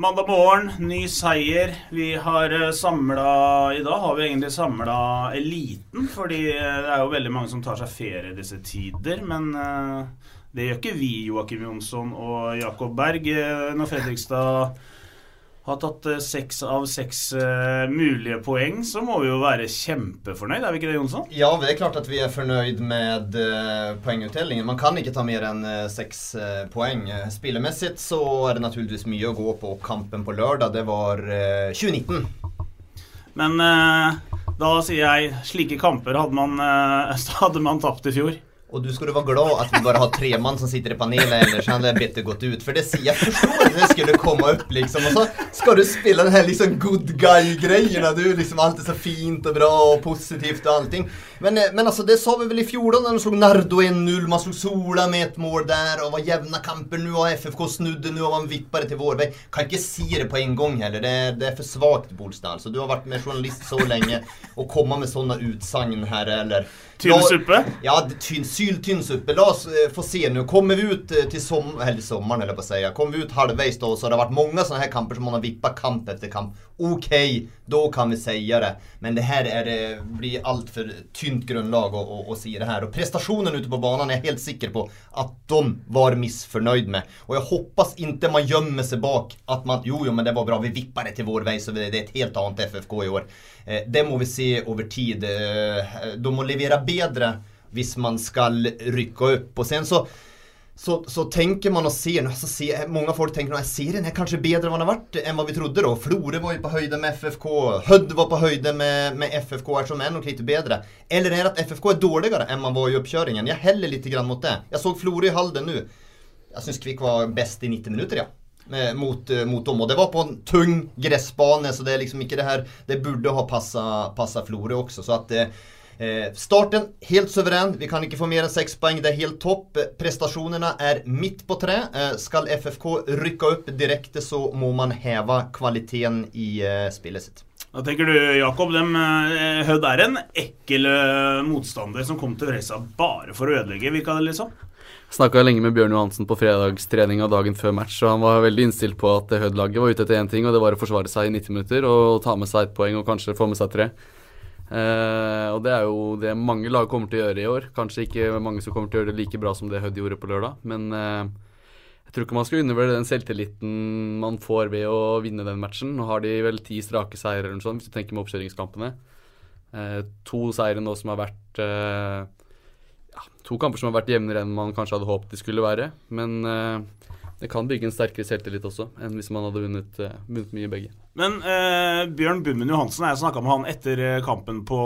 Mandag morgen, ny seier. Vi har samla I dag har vi egentlig samla eliten, fordi det er jo veldig mange som tar seg ferie disse tider. Men eh, det gjør ikke vi, Joakim Jonsson og Jakob Berg. Eh, Når Fredrikstad har tatt eh, seks av seks uh, mulige poeng, så må vi jo være kjempefornøyd, er vi ikke det, Jonsson? Ja, det er klart at vi er fornøyd med uh, poengutdelingen. Man kan ikke ta mer enn uh, seks poeng. Spillemessig så er det naturligvis mye å gå på. Kampen på lørdag, det var 2019. Men da sier jeg slike kamper hadde man, hadde man tapt i fjor. Og du skulle være glad at vi bare har tre mann som sitter i panelet, ellers bedt det gått ut. For det, sier jeg forstår att det skulle komme opp, liksom. Og så ska du spille den här liksom good guy-grejerna. Du är liksom alltid så fint och bra och positivt och allting. Men, eh, men alltså det sa vi väl i fjol när de slog Nardo 1-0. Man slog Sola med ett mål där och var jämna kamper. Nu har FFK snudde, nu har man vippare till Vårberg. Kan inte se det på en gång heller. Det är, det är för svagt Bolstad. Alltså, du har varit med journalist så länge och komma med sådana utsagn här eller Tynn suppe? Ja, tynn, syltynn suppe. La oss eh, få se nu. Kommer vi ut eh, till som, eller sommaren eller på att säga. Kommer vi ut halvvägs då så har det varit många sådana här kamper som man har vippat kamp efter kamp. Okay, då kan vi säga det. Men det här är, eh, blir allt för tynt grundlag att se det här. Och prestationen ute på banan är jag helt säker på att de var missförnöjd med. Och jag hoppas inte man gömmer sig bak att man, jo, jo men det var bra, vi vippade till vår väg så det är ett helt annat FFK i år. Eh, det må vi se over tid. Eh, de må levere bedre hvis man skal rykke opp. Og sen så så, så tenker man og ser, så ser Mange folk tenker at serien er kanskje bedre enn den har vært enn hva vi trodde. da. Florø var på høyde med FFK. Hødd var på høyde med, med FFK, som er nok litt bedre. Eller er det at FFK er dårligere enn man var i oppkjøringen? Jeg heller litt mot det. Jeg så Florø i Halden nå. Jeg syns Kvikk var best i 90 minutter, ja mot, eh, mot dem. Og det var på en tung gressbane, så det er liksom ikke det her Det burde ha passa, passa Florø også. Så at eh, eh, Starten helt suveren. Vi kan ikke få mer enn seks poeng. Det er helt topp. Prestasjonene er midt på tre. Eh, skal FFK rykke opp direkte, så må man heve kvaliteten i eh, spillet sitt. Da tenker du, Jakob, dem, eh, Hødd er en ekkel motstander som kom til Fredrikstad bare for å ødelegge, virka det liksom? Snakka lenge med Bjørn Johansen på fredagstreninga dagen før match, og han var veldig innstilt på at Hødd-laget var ute etter én ting, og det var å forsvare seg i 90 minutter og ta med seg et poeng og kanskje få med seg tre. Eh, og det er jo det mange lag kommer til å gjøre i år. Kanskje ikke mange som kommer til å gjøre det like bra som det Hødd gjorde på lørdag, men eh, jeg tror ikke man skal undervurdere den selvtilliten man får ved å vinne den matchen. Nå har de vel ti strake seire eller noe sånt, hvis du tenker med oppkjøringskampene. Eh, to seire nå som har vært ja, to kamper som har vært jevnere enn man kanskje hadde håpet de skulle være. Men uh, det kan bygge en sterkere selvtillit også enn hvis man hadde vunnet, uh, vunnet mye begge. Men eh, Bjørn Bummen Johansen, jeg snakka med han etter eh, kampen på,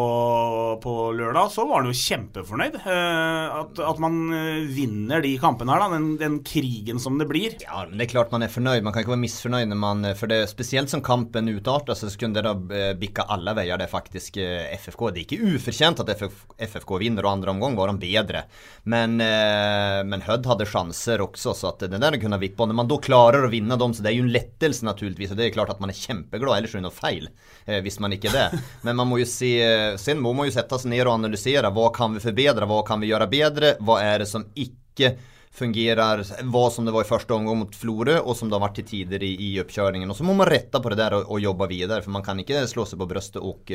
på, lørdag, så var han jo kjempefornøyd. Eh, at, at, man eh, vinner de kampene her, da. Den, den, krigen som det blir. Ja, men det er klart man er fornøyd. Man kan ikke være misfornøyd når man For det, spesielt som kampen utarta, så kunne det da bikka alle veier. Det er faktisk FFK. Det er ikke ufortjent at FF, FFK vinner, og andre omgang var de bedre. Men, eh, men Hødd hadde sjanser også, så at det der kunne vippe. Og når man da klarer å vinne dem, så det er jo en lettelse, naturligvis. Og det er klart at man er kjempe kjempeglad, ellers er det noe feil. Eh, hvis man ikke det. Men man må jo se Sen må man jo sette seg ned og analysere. Hva kan vi forbedre? Hva kan vi gjøre bedre? Hva er det som ikke fungerer Hva som det var i første omgang mot Florø, og som det har vært til tider i, i oppkjøringen. Og så må man rette på det der og, og jobbe videre, for man kan ikke slå seg på brystet og og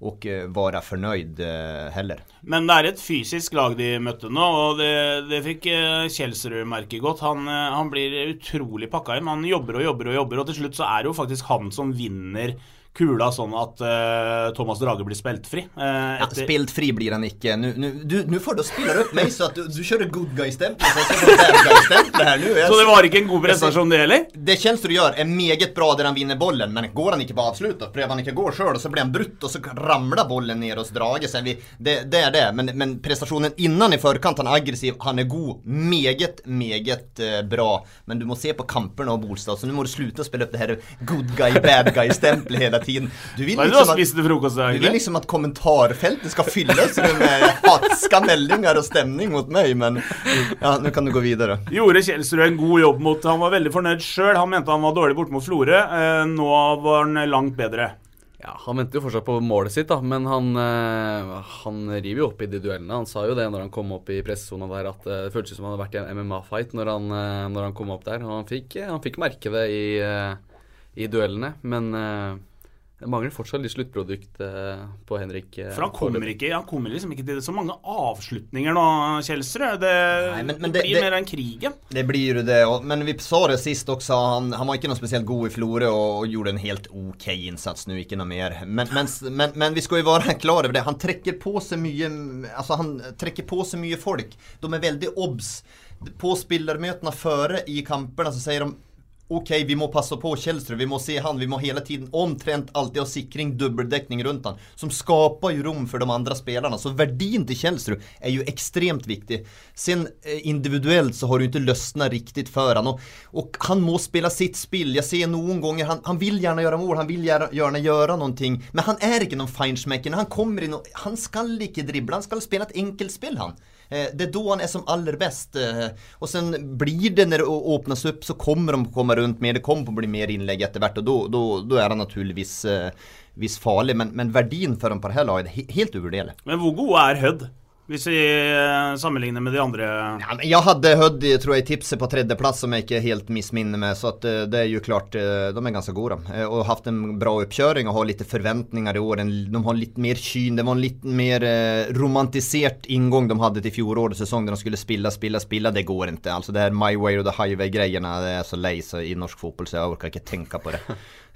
være fornøyd eh, heller. Men det er et fysisk lag de møtte nå, og det, det fikk eh, Kjelsrud merke godt. Han, eh, han, blir utrolig pakka inn. Han jobber og jobber og jobber, og til slutt så er det jo faktisk han som vinner kula sånn at uh, Thomas Drage blir spilt fri. Uh, ja, spilt fri blir han ikke. Nå får du spille opp meg så at du, du kjører good guy-stempel. Så, så det var ikke en god prestasjon, det heller? Det Kjensrud gjør, er meget bra der han vinner bollen, men går han ikke på avsluttet, prøver han ikke å gå sjøl, og så blir han brutt, og så ramler bollen ned hos Drage. Så vi, det, det, er det. Men, men prestasjonen innan i forkant, han er aggressiv, han er god. Meget, meget uh, bra. Men du må se på kampene og Bolstad, så nå må du slutte å spille opp det her good guy, bad guy-stempelet hele tiden tiden. Du vil, liksom at, du vil liksom at kommentarfeltet skal fylles med hatska meldinger og stemning mot meg, men ja, nå kan du gå videre. Gjorde Kjelsrud en god jobb mot Han var veldig fornøyd sjøl. Han mente han var dårlig borte mot Florø. Eh, nå var han langt bedre. Ja, Han venter jo fortsatt på målet sitt, da, men han, eh, han river jo opp i de duellene. Han sa jo det når han kom opp i pressesona der, at eh, det føltes som han hadde vært i en MMA-fight når, når, han kom opp der. Og han fikk, han fikk merke det i i duellene. Men det mangler fortsatt litt sluttprodukt eh, på Henrik. eh, For han kommer ikke Han kommer liksom ikke til så mange avslutninger nå, Kjelsrud. Det, Nei, men- men det- blir det- mer enn krigen. Det blir jo det, men vi sa det sist også, han, han var ikke noe spesielt god i Florø og gjorde en helt ok innsats nå, ikke noe mer. Men, mens, men, men vi skal jo være klar over det, han trekker på seg mye Altså, han trekker på seg mye folk. De er veldig obs. På spillermøtene før i kampene så sier de Ok, vi må passe på Kjellstrøm, vi må se han, vi må hele tiden omtrent alltid ha sikring, dubbeldekning rundt han. Som skaper jo rom for de andre spillerne. Så verdien til Kjellstrøm er jo ekstremt viktig. Sen individuellt individuelt så har du ikke løsna riktig for han. Og, og han må spille sitt spill. Jeg ser noen ganger, han, han vil gjerne gjøre mål, han vil gjerne, gjerne gjøre noe. Men han er ikke noen feinschmecker. Han kommer inn, og- han skal ikke drible, han skal spille et enkeltspill, han. Eh, Det er da han er som aller bäst. eh, Og sen blir det, når det åpnes opp, så kommer de komme rundt mer. Det kommer å bli mer innlegg etter hvert, og da- er han naturligvis eh, farlig. Men, men verdien for dem på det her laget helt uvurderlig. Men hvor god er Hødd? Hvis vi eh, sammenligner med de andre Ja, jeg hadde Hødd tipset på tredjeplass, som jeg ikke helt misminner meg. Så eh, det er jo klart, eh, de er ganske gode. Og har hatt en bra oppkjøring og har litt forventninger i år. De har litt mer kyn. Det var en litt mer romantisert inngang de hadde til fjorårets sesong, der de skulle spille, spille, spille. Det går ikke. Altså det her My Way og The Highway-greiene det er så lei seg i norsk fotball, så jeg orker ikke tenke på det.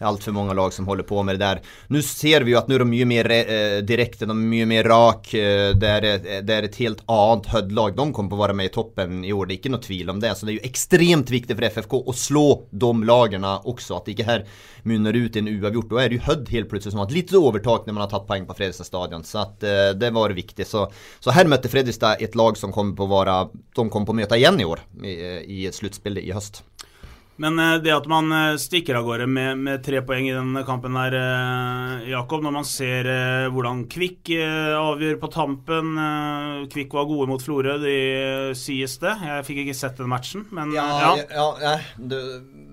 Altfor mange lag som holder på med det der. Nå ser vi jo at nå er de mye mer eh, direkte, de er mye mer rak. Eh, det, er, et- det er et helt annet Hødd-lag. De kommer på å være med i toppen i år, det er ikke noe tvil om det. Så det er jo ekstremt viktig for FFK å slå de lagene også, at det ikke her munner ut i en uavgjort. Da er det jo Hødd helt plutselig som har et litt overtak når man har tatt poeng på Fredrikstad. Så at, eh, det var viktig. Så, så her møtte Fredrikstad et lag som kommer på å være De kommer på å møte igjen i år, i, i sluttspillet i høst. Men eh, det at man eh, stikker av gårde med, med tre poeng i denne kampen der, eh, Jakob, når man ser hvordan Kvikk avgjør på tampen Kvikk var gode mot Florø, de sies det. Jeg fikk ikke sett den matchen, men Ja, ja. ja, ja du,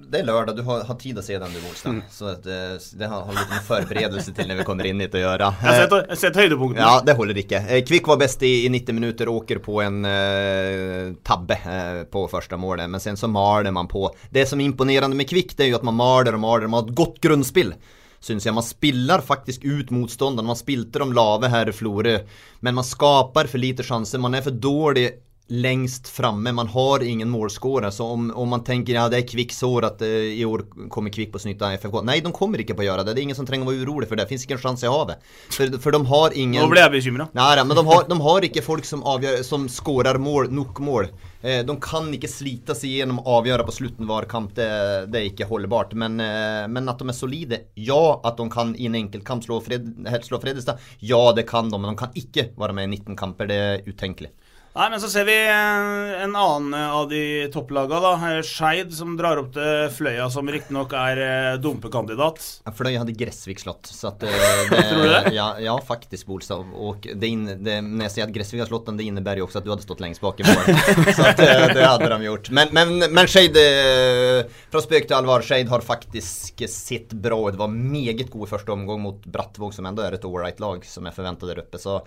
det er lørdag. Du har, har tid å se den, du, Bolstad. Så at, eh, det har, har litt med forberedelse til når vi kommer inn hit å gjøre. Jeg har sett, jeg sett høydepunktene. Ja, det holder ikke. Eh, Kvikk var best i, i 90 minutter, åker på en uh, tabbe uh, på første målet. Men sen så maler man på. Det som er imponerende med Kvikk, det er jo at man maler og maler. Man har et godt grunnspill. Syns jeg. Man spiller faktisk ut motstanderen. Man spilte de lave her i Florø. Men man skaper for lite sjanser. Man er for dårlig längst framme. Man har ingen målskårer. Så om, om man tenker ja, det er Kvikks år at eh, i år kommer Kvikk på snytt av FFK. Nei, de kommer ikke på å gjøre det. Det er ingen som trenger å være urolig for det. Det ikke en sjanse i havet. For, for de har ingen Nå ble jeg bekymra. Nei, nei, men de har, de har ikke folk som, avgjør, som skårer mål, nok mål. Eh, de kan ikke slite seg gjennom å avgjøre på slutten hver kamp. Det, det er ikke holdbart. Men, eh, men at de er solide, ja. At de kan i en enkeltkamp slå, Fred, slå Fredrikstad, ja det kan de. Men de kan ikke være med i 19 kamper. Det er utenkelig. Nei, men så ser vi eh, en annen av de topplaga, da. Eh, Skeid, som drar opp til Fløya, som riktignok er eh, dumpekandidat. Fløya Fløy hadde Gressvik slått. Så at, eh, det, Tror du det? Ja, ja faktisk, Bolstad. Og det, det, når jeg sier at Gressvik har slått den, det innebærer jo også at du hadde stått lengst bak i mål. så at, eh, det hadde de gjort. Men, men, men Skeid eh, Fra spøk til alvor, Skeid har faktisk sitt bra ut. Var meget god i første omgang mot Brattvåg, som enda er et ålreit lag, som jeg forventa der oppe. Så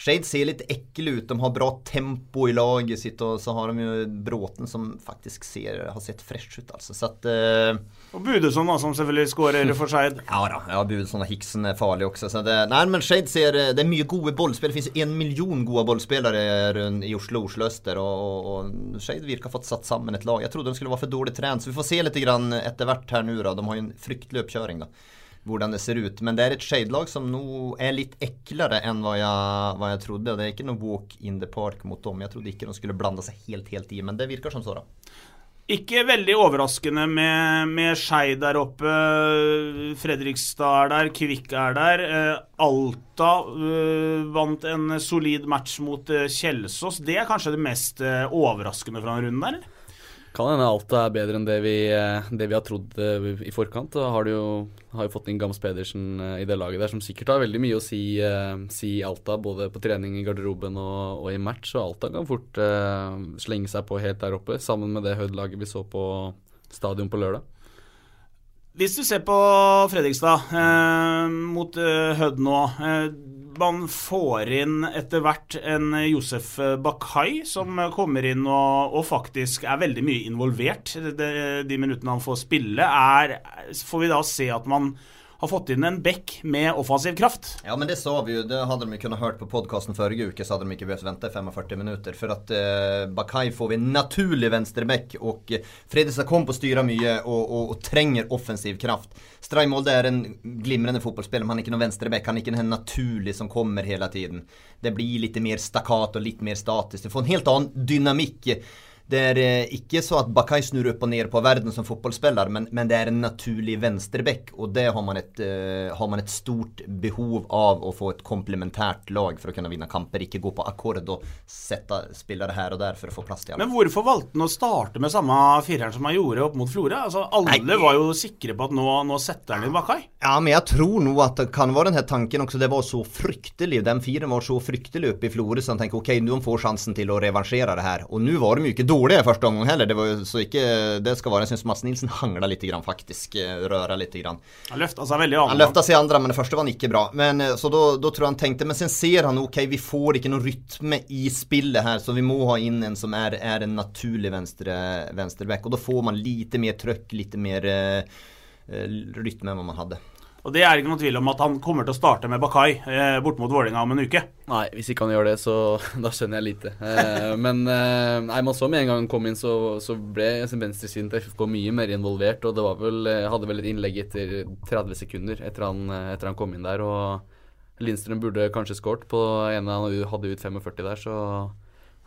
Skeid ser litt ekle ut. De har bra tempo i laget sitt, og så har de jo Bråten som faktisk ser, har sett fresh ut, altså. Så at eh, Og Budesson, da, som selvfølgelig skårer for Skeid. Ja da, ja, Budesson og Hiksen er farlig også. Så det, nei, men Shade ser Det er mye gode bollspel. Det finnes en million gode ballspillere i Oslo Oslo Øster. Og, og, Shade virker fått satt sammen et lag. Jeg trodde de skulle være for dårlig trent, så vi får se litt etter hvert her nå. De har jo en fryktelig oppkjøring. da hvordan det ser ut. Men det er et Shade-lag som nå er litt eklere enn hva jeg, hva jeg trodde. Det er ikke noe walk in the park mot dem. Jeg trodde ikke de skulle blande seg helt helt i, men det virker som så, da. Ikke veldig overraskende med, med Skei der oppe. Fredrikstad er der, Kvikk er der. Eh, Alta eh, vant en solid match mot eh, Kjelsås. Det er kanskje det mest overraskende fra den runden der? Kan hende Alta er bedre enn det vi, eh, det vi har trodd eh, i forkant. Har du jo, har jo fått inn Gams Pedersen eh, i det laget der, som sikkert har veldig mye å si, si i Alta. Både på trening i garderoben og, og i match. Og Alta kan fort uh, slenge seg på helt der oppe, sammen med det Hødd-laget vi så på stadion på lørdag. Hvis du ser på Fredrikstad eh, mot eh, Hødd nå, eh, man får inn etter hvert en Josef Bakai som kommer inn og, og faktisk er veldig mye involvert. De, de minuttene han får spille, er Får vi da se at man har fått inn en bekk med offensiv kraft. Ja, men det sa vi jo. Det hadde de kunnet hørt på podkasten forrige uke, så hadde de ikke behøvd vente 45 minutter. For at eh, Bakai får vi naturlig venstrebekk, og eh, Fredrikstad kom på styret mye og, og, og, trenger offensiv kraft. Stray Molde er en glimrende fotballspiller, men han er ikke noen venstrebekk. Han er ikke den naturlige som kommer hele tiden. Det blir litt mer stakkat og litt mer statisk. Du får en helt annen dynamikk det er eh, ikke så at Bakai snur opp og ned på verden som fotballspiller, men, men det er en naturlig venstreback, og det har man, et, uh, har man et stort behov av å få et komplementært lag for å kunne vinne kamper. Ikke gå på akkord og sette spillere her og der for å få plass til alle. Men hvorfor valgte han å starte med samme fireren som han gjorde opp mot Florø? Altså, alle Nei. var jo sikre på at nå, nå setter han inn Bakai. Ja, men jeg tror nå at det kan være denne tanken også. Det var så fryktelig. Den fireren var så fryktelig oppe i Florø, så han tenker ok, nå får sjansen til å revansjere det her. Og nå var de jo ikke dårlige dårlige første omgang heller. Det var jo så ikke Det skal være Jeg syns Mads Nilsen hangla litt, grann, faktisk. Eh, Røra litt. Grann. Han løfta seg veldig andre. Han løfta seg andre, men det første var han ikke bra. Men, eh, så da, tror jeg han tenkte Men sen ser han ok, vi får ikke noe rytme i spillet her, så vi må ha inn en som er, er en naturlig venstre, venstreback. Og da får man litt mer trøkk, litt mer uh, rytme enn hva man hadde. Og det er ikke noe tvil om at han kommer til å starte med Bakai eh, bort mot Vålerenga om en uke. Nei, hvis ikke han gjør det, så da skjønner jeg lite. Eh, men eh, nei, man så med en gang han kom inn, så, så ble venstresiden til FFK mye mer involvert. Og det var vel, eh, hadde vel et innlegg etter 30 sekunder etter han, eh, etter han kom inn der. Og Lindstrøm burde kanskje skåret på en han hadde ut 45 der, så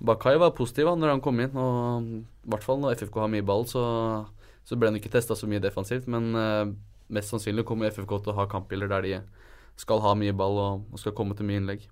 Bakai var positiv når han kom inn. Og i hvert fall når FFK har mye ball, så, så ble han ikke testa så mye defensivt. men eh, mest sannsynlig kommer FFK til å ha kampbilder der de skal ha mye ball og, og skal komme til mye innlegg.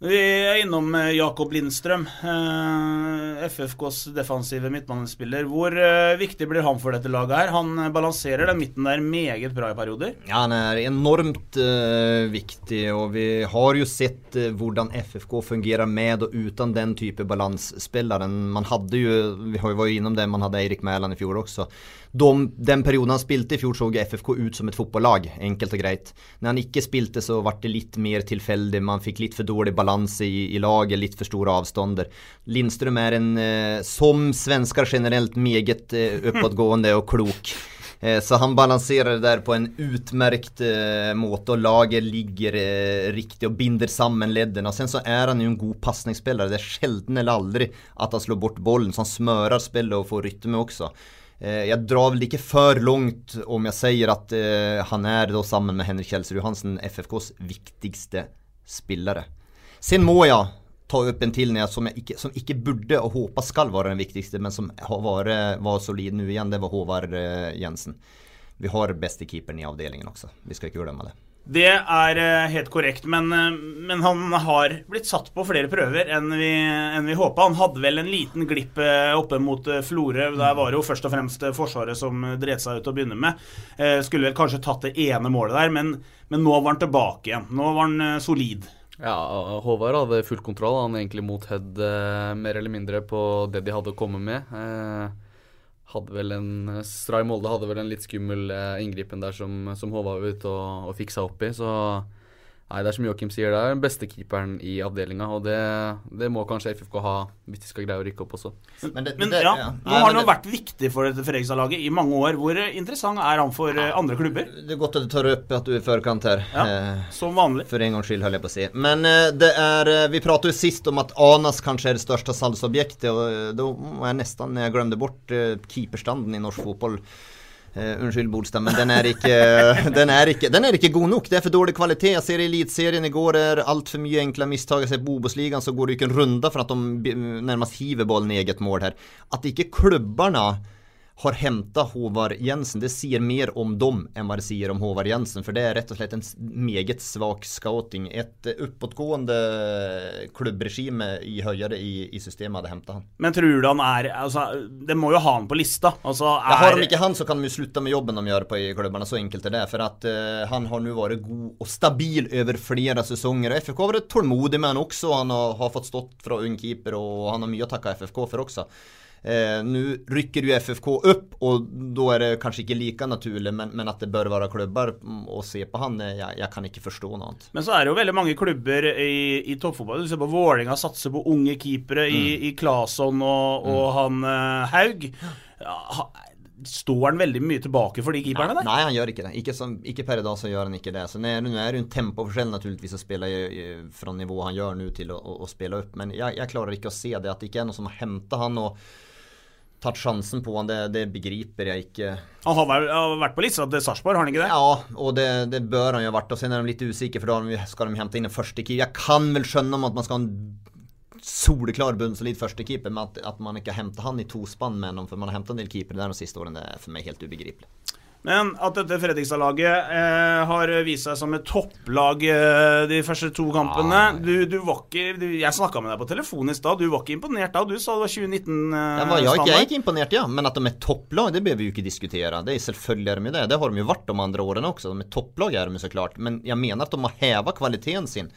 Vi er innom eh, Jakob Lindstrøm, eh, FFKs defensive midtbanespiller. Hvor eh, viktig blir han for dette laget? her? Han balanserer den midten der meget bra i perioder. Ja, Han er enormt uh, viktig, og vi har jo sett uh, hvordan FFK fungerer med og uten den type balansspilleren. Man hadde jo, vi var jo innom det, man hadde Eirik Mæland i fjor også de, den perioden han spilte i fjor, så FFK ut som et fotballag. Enkelt og greit. Når han ikke spilte, så ble det litt mer tilfeldig. Man fikk litt for dårlig balanse i, i, laget, litt for store avstander. Lindstrøm er en, eh, som svensker generelt, meget eh, oppadgående og klok. Eh, så han balanserer det der på en utmerkt eh, måte, og laget ligger eh, riktig og binder sammen leddene. Sen så er han jo en god pasningsspiller. Det er sjelden eller aldri at han slår bort ballen, så han smører spillet og får rytme også. Eh, jeg drar vel ikke for langt om jeg sier at eh, han er da sammen med Henrik Kjelsrud Johansen FFKs viktigste spillere. Sen må jeg ta opp en til som, ikke, som ikke burde og håper skal være den viktigste, men som har vært, var solid nå igjen. Det var Håvard eh, Jensen. Vi har beste keeperen i avdelingen også. Vi skal ikke glemme det. Det er eh, helt korrekt, men, eh, men, han har blitt satt på flere prøver enn vi, enn vi håpa. Han hadde vel en liten glipp eh, oppe mot Florø. Der var det jo først og fremst Forsvaret som dreit seg ut å begynne med. Skulle vel kanskje tatt det ene målet der, men, men nå var han tilbake igjen. Nå var han solid. Ja, Håvard hadde full kontroll. Han egentlig mot Head mer eller mindre på det de hadde å komme med. Hadde vel en Stray Molde hadde vel en litt skummel eh, inngripen der som, som Håvard var ute og, og fiksa opp i. Så Nei, det er som Joakim sier, det er den beste keeperen i avdelinga. Og det, det, må kanskje FFK ha hvis de skal greie å rykke opp også. Men, det, men det, ja, ja. Nå har han jo vært viktig for dette Fredrikstad-laget i mange år. Hvor interessant er han for ja. Eh, andre klubber? Det er godt at du tar opp at du er i forkant her. Ja, eh, som vanlig. For en gangs skyld, holder jeg på å si. Men eh, det er Vi pratet jo sist om at Anas kanskje er det største salgsobjektet. Og da må jeg nesten Jeg glemte bort keeperstanden i norsk fotball. Uh, unnskyld, Bolstad, men den er, ikke, den, er ikke, den er ikke god nok. Det er for dårlig kvalitet. Jeg ser i Eliteserien i går er altfor mye enkle mistak. Jeg ser Bobosligaen, så går det ikke en runde for at de nærmest hiver ballen i eget mål her. At ikke klubbene har henta Håvard Jensen. Det sier mer om dem enn hva det sier om Håvard Jensen. For det er rett og slett en meget svak scouting. Et oppåtgående klubbregime i høyere i, i systemet hadde henta han. Men tror du han er altså, Det må jo ha han på lista. Altså, er... ja, har de ikke han, så kan de slutte med jobben de gjør på i klubbene. Så enkelt er det. For at uh, han har nå vært god og stabil over flere sesonger. FFK har vært tålmodig med han også. Han har, har fått stått fra ung keeper, og han har mye å takke FFK for også. Eh, Nå rykker jo FFK opp, og da er det kanskje ikke like naturlig, men, men at det bør være klubber mm, å se på han, eh, jeg, jeg kan ikke forstå noe annet. Men så er det jo veldig mange klubber i, i toppfotball. Du ser på Vålinga satser på unge keepere i, i Claesson og, og han eh, Haug. Ja, står han veldig mye tilbake for de keeperne der? Nei, han gjør ikke det. Ikke, som, ikke per i dag så gjør han ikke det. Så nå er det en tempoforskjell naturligvis å spille i, i, fra nivået han gjør nå til å, å, å spille opp, men jeg, jeg klarer ikke å se det. At det ikke er noe som har hentet han og tatt sjansen på han, det, det begriper jeg ikke. Han har vært på lista til Sarpsborg, har han ikke det? Ja, og det, det bør han jo ha vært. Og så er de litt usikre, for da skal de hente inn en førstekeeper. Jeg kan vel skjønne om at man skal ha en soleklar bunnsolid førstekeeper, men at, at man ikke har hentet han i tospann med noen, for man har hentet en del keepere der de siste årene, det er for meg helt ubegripelig. Men at dette Fredrikstad-laget eh, har vist seg som et topplag eh, de første to kampene du, du var ikke du, Jeg snakka med deg på telefon i stad. Du var ikke imponert da? Du sa det var 2019 eh, var, jeg, er ikke, jeg er ikke imponert, ja. Men at de er topplag, det bør vi jo ikke diskutere. Det er selvfølgelig er de det. Det har de jo vært de andre årene også. De er topplag, er de så klart. Men jeg mener at de har heva kvaliteten sin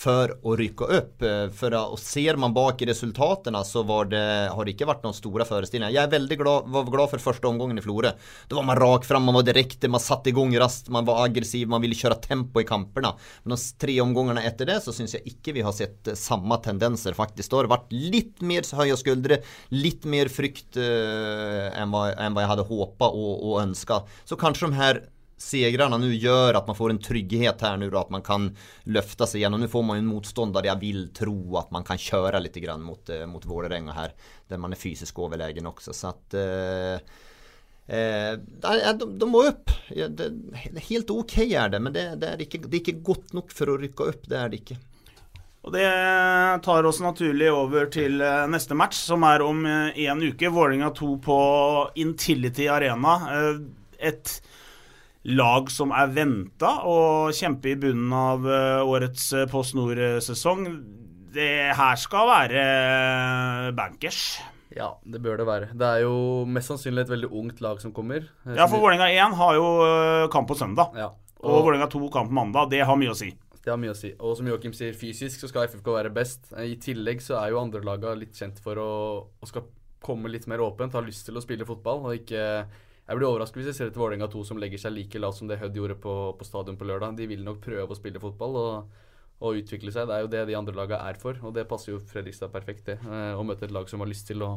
for å rykke opp. Eh, å, og ser man bak i resultatene, så det, har det ikke vært noen store forestillinger. Jeg er veldig glad, var glad for første omgangen i Florø. Da var man rak fram, man var direkte, man satte i gang raskt, man var aggressiv, man ville kjøre tempo i kampene. Men de tre omgangene etter det så syns jeg ikke vi har sett eh, samme tendenser, faktisk. Det har vært litt mer høye skuldre, litt mer frykt eh, enn hva, enn hva jeg hadde håpa og, og ønska. Så kanskje de her segrarna nu gör att man får en trygghet här nu då, att man kan löfta sig igjen og nu får man ju en motståndare jag vill tro att man kan köra lite grann mot, eh, mot Vålerenga här. Där man är fysiskt överlägen också. Så att eh, eh, de, de må opp. Det, helt ok er det, men det, det, er ikke, det er ikke godt nok for å rykke opp. Det er det ikke. Og Det tar oss naturlig over til eh, neste match, som er om én uke. Vålerenga 2 på Intility Arena. Eh, Et lag som er venta å kjempe i bunnen av eh, årets eh, Post Nord-sesong. Det her skal være eh, bankers. Ja, det bør det være. Det er jo mest sannsynlig et veldig ungt lag som kommer. Ja, for Vålerenga 1 har jo kamp på søndag. Ja, Og og Vålerenga 2 kamp på mandag. Det har mye å si. det har mye å si. Og som Joakim sier, fysisk så skal FFK være best. I tillegg så er jo andre laga litt kjent for å, å skal komme litt mer åpent, ha lyst til å spille fotball. og ikke... Jeg blir overrasket hvis jeg ser et Vålerenga 2 som legger seg like lavt som det Hødd gjorde på, på stadion på lørdag. De vil nok prøve å spille fotball og, og utvikle seg. Det er jo det de andre laga er for, og det passer jo Fredrikstad perfekt, det. eh, Å møte et lag som har lyst til å,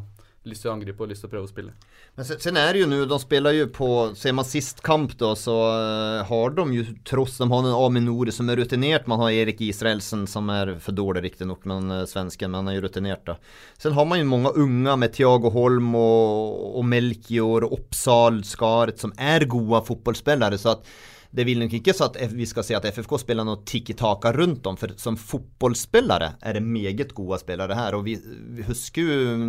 lyst til å angripe og lyst til å prøve å spille. Men sen, är det ju nu, de spelar ju på, ser man sist kamp då så eh, har de ju, trots de har en Amin Nouri som är rutinerat, man har Erik Israelsen som är för dålig riktigt nog, men uh, svensken, men han är ju rutinerat då. Sen har man ju många unga med Thiago Holm och, och Melchior och Oppsal, Skaret som är goda fotbollsspelare så att det vil nok ikke så at vi skal si at FFK spiller noe tiki-taka rundt om, for som fotballspillere er det meget gode spillere her. Og vi, vi husker jo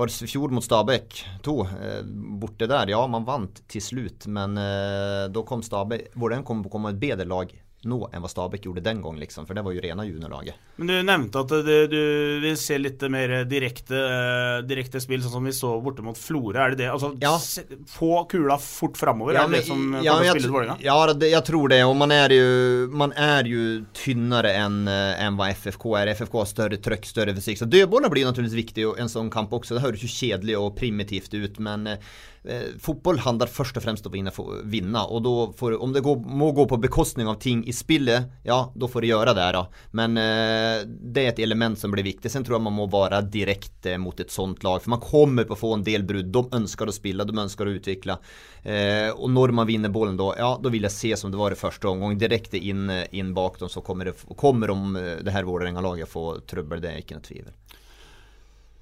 var det mot Stabæk 2, eh, borte der. Ja, man vant til slutt, men eh, da kom Stabæk Hvordan kom det komme et bedre lag nå enn hva Stabæk gjorde den gang, liksom? For det var jo rena juniorlaget. Men du nevnte at du, du vil se litt mer direkte, uh, direkte spill, sånn som vi så borte mot Florø. Er det det? Altså, Ja. se, få kula fort framover, er det det som ja, kommer til å spille Vålerenga? ja det, jeg tror det. Og man er jo, man er jo tynnere enn en hva FFK er. FFK har større trøkk, større fysikk. Så dødballer blir naturligvis viktig i en sånn kamp også. Det høres jo kjedelig og primitivt ut, men eh, eh, fotball handler først og fremst om å vinne, vinne. Og da får, om det går, må gå på bekostning av ting i spillet, ja, da får det gjøre det. Da. Men eh, det er et element som blir viktig. Sen tror jeg man må være direkte mot et sånt lag. For man kommer på å få en del brudd. De ønsker å spille, de ønsker å utvikle. Eh, og når man vinner bollen da, ja, da vil jeg se som det var i første omgang. Direkte inn, inn bak dem, så kommer, det, kommer de, eh, det her Vålerenga-laget få trøbbel. Det er ikke noe tvil.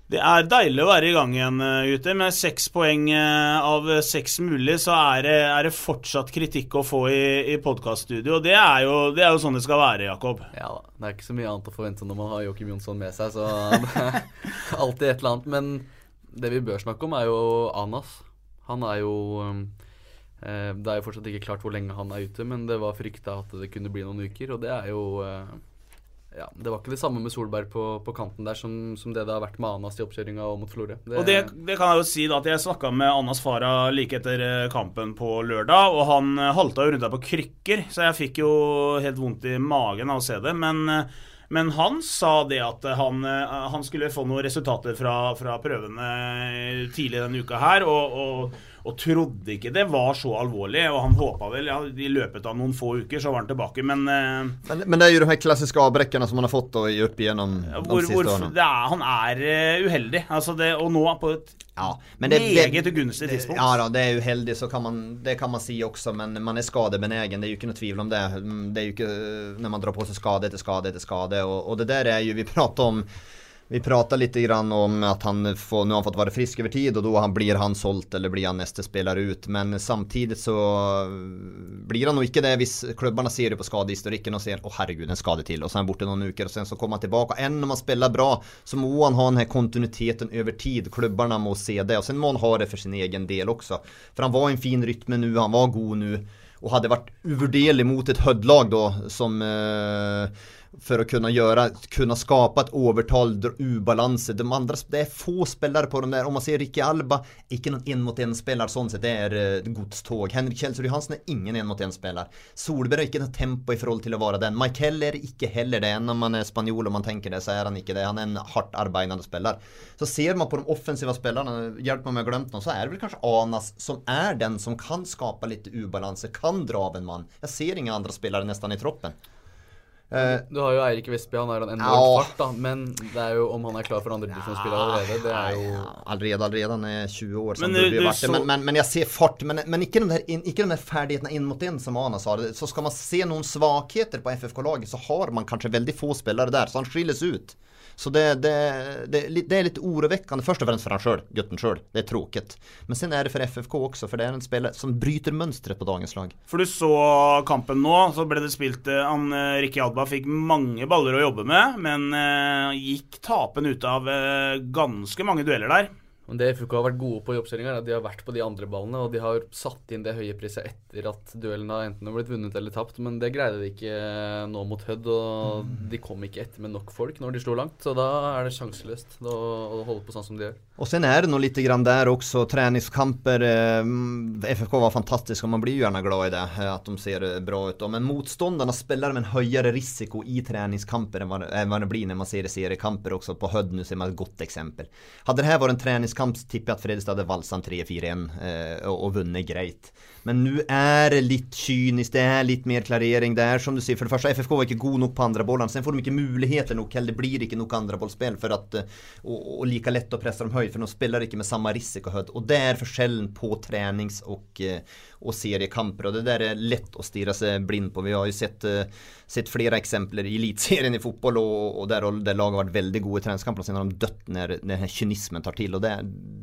Det er deilig å være i gang igjen, eh, gutter. Med seks poeng eh, av seks mulig, så er det, er det fortsatt kritikk å få i, i podkaststudio. Det er, jo, det er jo sånn det skal være, Jakob. Ja da. Det er ikke så mye annet å forvente når man har Joakim Jonsson med seg, så det er alltid et eller annet. Men det vi bør snakke om, er jo Anas. Han er jo eh, Det er jo fortsatt ikke klart hvor lenge han er ute, men det var frykta at det kunne bli noen uker, og det er jo ja, Det var ikke det samme med Solberg på, på kanten der som, som det det har vært med Anas i oppkjøringa og mot Florø. Og det, det kan jeg jo si da at jeg snakka med Annas Farah like etter eh, kampen på lørdag, og han eh, halta jo rundt der på krykker, så jeg fikk jo helt vondt i magen av å se det. Men, eh, Men han sa det at han, han skulle få noen resultater fra, fra prøvene tidlig denne uka her, og, og, og, trodde ikke det var så alvorlig. Og han håpa vel ja, I løpet av noen få uker så var han tilbake, men uh, Men, men det er jo de her klassiske avbrekkene som han har fått da, opp igjennom hvor, de siste årene. Er, han er uh, uheldig. Altså det, og nå på et ja, men det, meget ugunstig tidspunkt. Ja da, det er uheldig, så kan man, det kan man si også, men man er skadebenegen. Det er jo ikke noe tvil om det. Det er jo ikke når man drar på seg skade etter skade etter skade, og, og det der er jo Vi prater om vi pratar lite grann om att han får, nu har han fått vara frisk över tid och då han, blir han sålt eller blir han nästa spelare ut. Men samtidigt så blir han nog ikke det hvis klubbarna ser ju på skadehistorikken og ser åh herregud en skade til og så er han borte noen uker og sen så kommer han tilbake. Enn om man spelar bra så må han ha den här kontinuiteten over tid. Klubbarna må se det og sen må han ha det for sin egen del også. For han var i en fin rytme nu, han var god nu og hadde vært uvurderlig mot et höddlag då som eh, for å kunne göra, kunna skapa et övertal, ubalanse. De andra, det er få spillere på dem der. Om man ser Ricky Alba, ikke noen en mot en spelare sånn sett. Det er uh, godstog. Henrik Kjelsrud Johansen er ingen en mot en spelare. Solberg har ikke noe tempo i forhold til å være den. Michael er ikke heller det. Når man er spanjol og man tenker det, så er han ikke det. Han er en hardt arbeidende spiller. Så ser man på de offensiva spelarna, hjälp mig om jag glemt noen, så er det vel kanskje Anas som er den som kan skapa litt ubalanse, kan dra av en mann. Jeg ser ingen andre spillere nesten i troppen. Uh, du har jo Eirik Vestby, han har en enorm fart, da. Men det er jo om han er klar for andredivisjonsspill allerede, det er jo ja, Allerede, allerede. Han er 20 år, men, du, du, så... men, men, men, jeg ser fart. Men, men ikke, de der, ikke de der ferdighetene inn mot inn, som Ana sa. Så skal man se noen svakheter på FFK-laget, så har man kanskje veldig få spillere der, så han skilles ut. Så det, det, det, det er litt orovekkende, først og fremst for han sjøl, gutten sjøl. Det er tråkigt. Men sen er det for FFK også, for det er en spiller som bryter mønsteret på dagens lag. For du så kampen nå, så ble det spilt eh, han, eh, Ricky Alba fikk mange baller å jobbe med, men uh, gikk tapen ut av ganske mange dueller der. Men det FUK har vært gode på i oppstillinga, er at de har vært på de andre ballene, og de har satt inn det høye priset etter at duellen har enten blitt vunnet eller tapt. Men det greide de ikke nå mot Hødd, og mm. de kom ikke etter med nok folk når de slo langt. Så da er det sjanseløst å, å holde på sånn som de gjør. Og sen er det nå litt grann der også, treningskamper. Eh, FFK var fantastisk, og man blir jo gjerne glad i det, eh, at de ser bra ut. Men motstanderne spiller med en høyere risiko i treningskamper enn hva det blir når man ser seriekamper også. På Hødd nå ser man et godt eksempel. Hadde det her vært en treningskamp, tipper jeg at Fredrikstad hadde valgt 3-4-1 eh, og, og vunnet greit. Men nå er det litt kynisk, det er litt mer klarering. Det er som du sier, for det første, FFK var ikke god nok på andre Så Sen får de ikke muligheter nok, eller det blir ikke nok andrebollspill for at, og, og like lett å presse dem høyt, for de spiller ikke med samme risiko. Og det er forskjellen på trenings- og, og seriekamper. Og det der er lett å stirre seg blind på. Vi har jo sett, sett flere eksempler i Eliteserien i fotball, og, og der, der laget har vært veldig gode i treningskamper, og så har de dødd når denne kynismen tar til. Og det,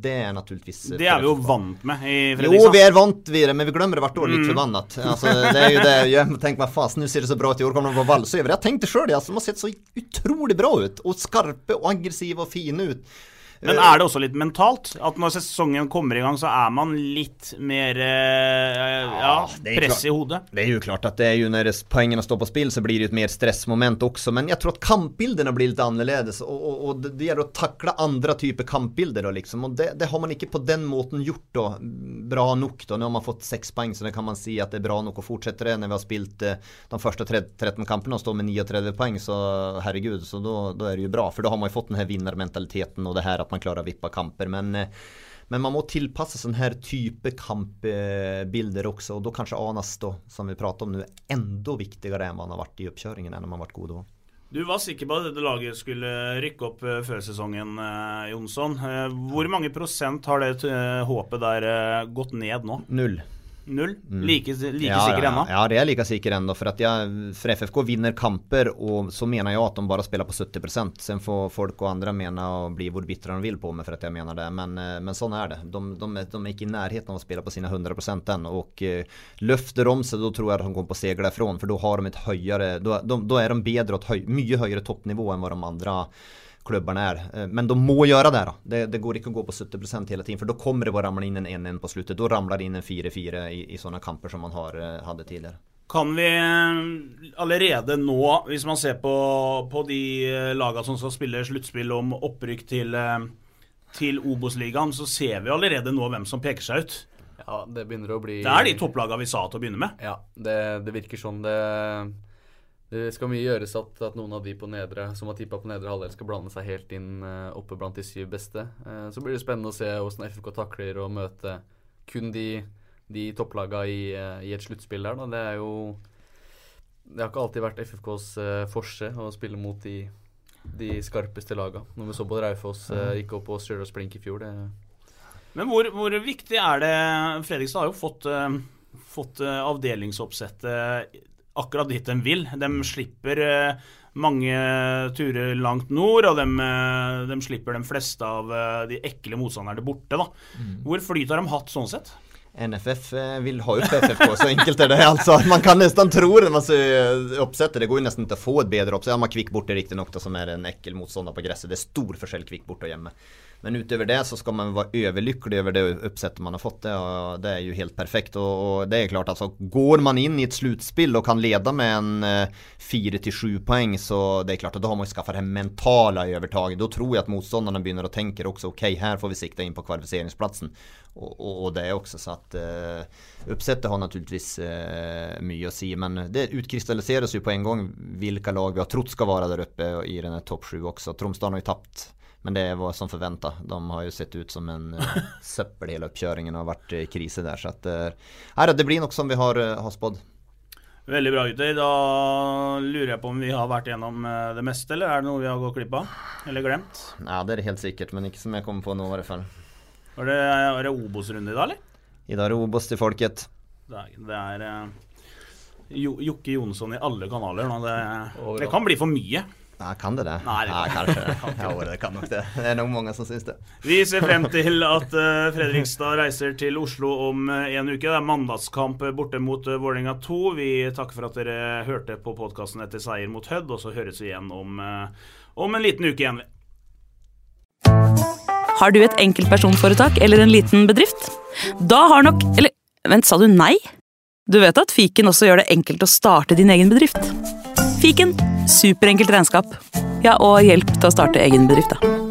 det er naturligvis Det er vi jo vant med i Fredrikstad. Jo, vi er vant med det, men vi glömmer det hvert år litt mm. förbannat. Alltså, det er jo det, jeg tenker meg faen, nå ser det så bra ut, i år kommer de på Valsøyver? Jeg tenkte sjøl, alltså, de har sett så utrolig bra ut og skarpe og aggressive og fine ut. Men er det også litt mentalt? At når sesongen kommer i gang, så er man litt mer eh, ja, press i hodet? Det er jo klart at det er jo når poengene står på spill, så blir det jo et mer stressmoment også. Men jeg tror at kampbildene blir litt annerledes. Og, og, og det gjelder å takle andre typer kampbilder. Liksom. Og det, det, har man ikke på den måten gjort da, bra nok. Da. Nå har man fått seks poeng, så det kan man si at det er bra nok. å fortsette det når vi har spilt eh, de første 13 kampene og står med 39 poeng, så herregud, så da er det jo bra. For da har man jo fått den her vinnermentaliteten og det her at man klarer å vippe kamper. Men, eh, men man må tilpasse sånne her type kampbilder også. Og da kanskje Anas, da, som vi prater om nå, er enda viktigere enn man har vært i oppkjøringen. enn man har vært gode også. Du var sikker på at dette laget skulle rykke opp eh, før sesongen, eh, Jonsson. Hvor mange prosent har det håpet der gått ned nå? Null. Null? Mm. Like, like ja, sikker ennå? Ja, det er like sikker ennå. For, for FFK vinner kamper, og så mener jeg at de bare spiller på 70% Sen får folk og andre mene og bli hvor bitre de vil på meg for at jeg mener det. Men, eh, men sånn er det. De, de, de, er ikke i nærheten av å spille på sine 100 ennå. Og uh, løfter de seg, da tror jeg at de kommer på å derfra. For da har de et høyere Da er de bedre og høy, mye høyere toppnivå enn hva de andre klubbarna er. Eh, men de må gjøre det. da. Det, det går ikke å gå på 70% hele tiden, for da kommer det å ramle inn en 1-1 på slutten. Da ramler det inn en 4-4 i, i sånne kamper som man har, eh, hadde tidligere. Kan vi eh, allerede nå, hvis man ser på, på de lagene som skal spille sluttspill om opprykk til, til Obos-ligaen, så ser vi allerede nå hvem som peker seg ut. Ja, Det begynner å bli Det er de topplagene vi sa til å begynne med. Ja, det, det virker sånn. Det Det skal mye gjøres at, at noen av de på nedre, som har tippa på nedre halvdel, skal blande seg helt inn uh, oppe blant de syv beste. Uh, så blir det spennende å se hvordan FFK takler å møte kun de, de topplaga i, uh, i et sluttspill der. Da. Det er jo Det har ikke alltid vært FFKs forse å spille mot de, de skarpeste laga. Når vi så både Raufoss gikk opp og Stjørdals Blink i fjor. Det Men hvor, hvor, viktig er det Fredrikstad har jo fått, fått avdelingsoppsettet akkurat dit de vil. De slipper eh, mange turer langt nord, og de, eh, de slipper de fleste av eh, de ekle motstanderne borte. Da. Mm. Hvor flyt har de hatt sånn sett? NFF vil ha ut FFK, så enkelt er det alltså. Man kan nesten tro det, man ser det går jo nesten ikke å få et bedre oppsett. Ja, man kvikk borte riktignok som er en ekkel motstander på gresset. Det er stor forskjell kvikk borte og hjemme. Men utover det så ska man vara överlycklig över det uppsättet man har fått. Det, det är ju helt perfekt. Och, och, det är klart, alltså går man in i ett slutspill och kan leda med en eh, 4-7 poäng så det är klart att då har man ju det här mentala. Då tror jag att motståndarna begynner att tänka också, okej okay, får vi sikta in på kvalificeringsplatsen. Och, och, och det också så att eh, uppsättet har naturligtvis eh, mye å si. men det utkristalliseras ju på en gång vilka lag vi har trott ska vara där uppe i den här topp 7 också. Tromsdalen har ju tappat men det var som förväntat. De har ju sett ut som en uh, söppel hela uppkjøringen og har vært i krise der. Så at, uh, det blir nok som vi har, uh, har spådd. Veldig bra, gutter. Da lurer jeg på om vi har vært gjennom det meste, eller er det noe vi har gått glipp av? Eller glemt? Ja, det er helt sikkert, men ikke som jeg kommer på nå, i hvert fall. Var det, var det Obos-runde i dag, eller? I dag er det Obos til folket. Det er, det er Jokke Jonsson i alle kanaler nå. Det, det kan bli for mye. Ja, kan det det? Nei, det kan. Ja, kanskje. ja, det kan nok det. Det er nok mange som syns det. Vi ser frem til at uh, Fredrikstad reiser til Oslo om uh, en uke. Det er mandagskamp borte mot uh, Vålerenga 2. Vi takker for at dere hørte på podkasten etter seier mot Hødd, og så høres vi igjen om, om en liten uke igjen. Har du et enkeltpersonforetak eller en liten bedrift? Da har nok Eller vent, sa du nei? Du vet at fiken også gjør det enkelt å starte din egen bedrift? Fiken Superenkelt regnskap. Ja, og hjelp til å starte egen bedrift, da.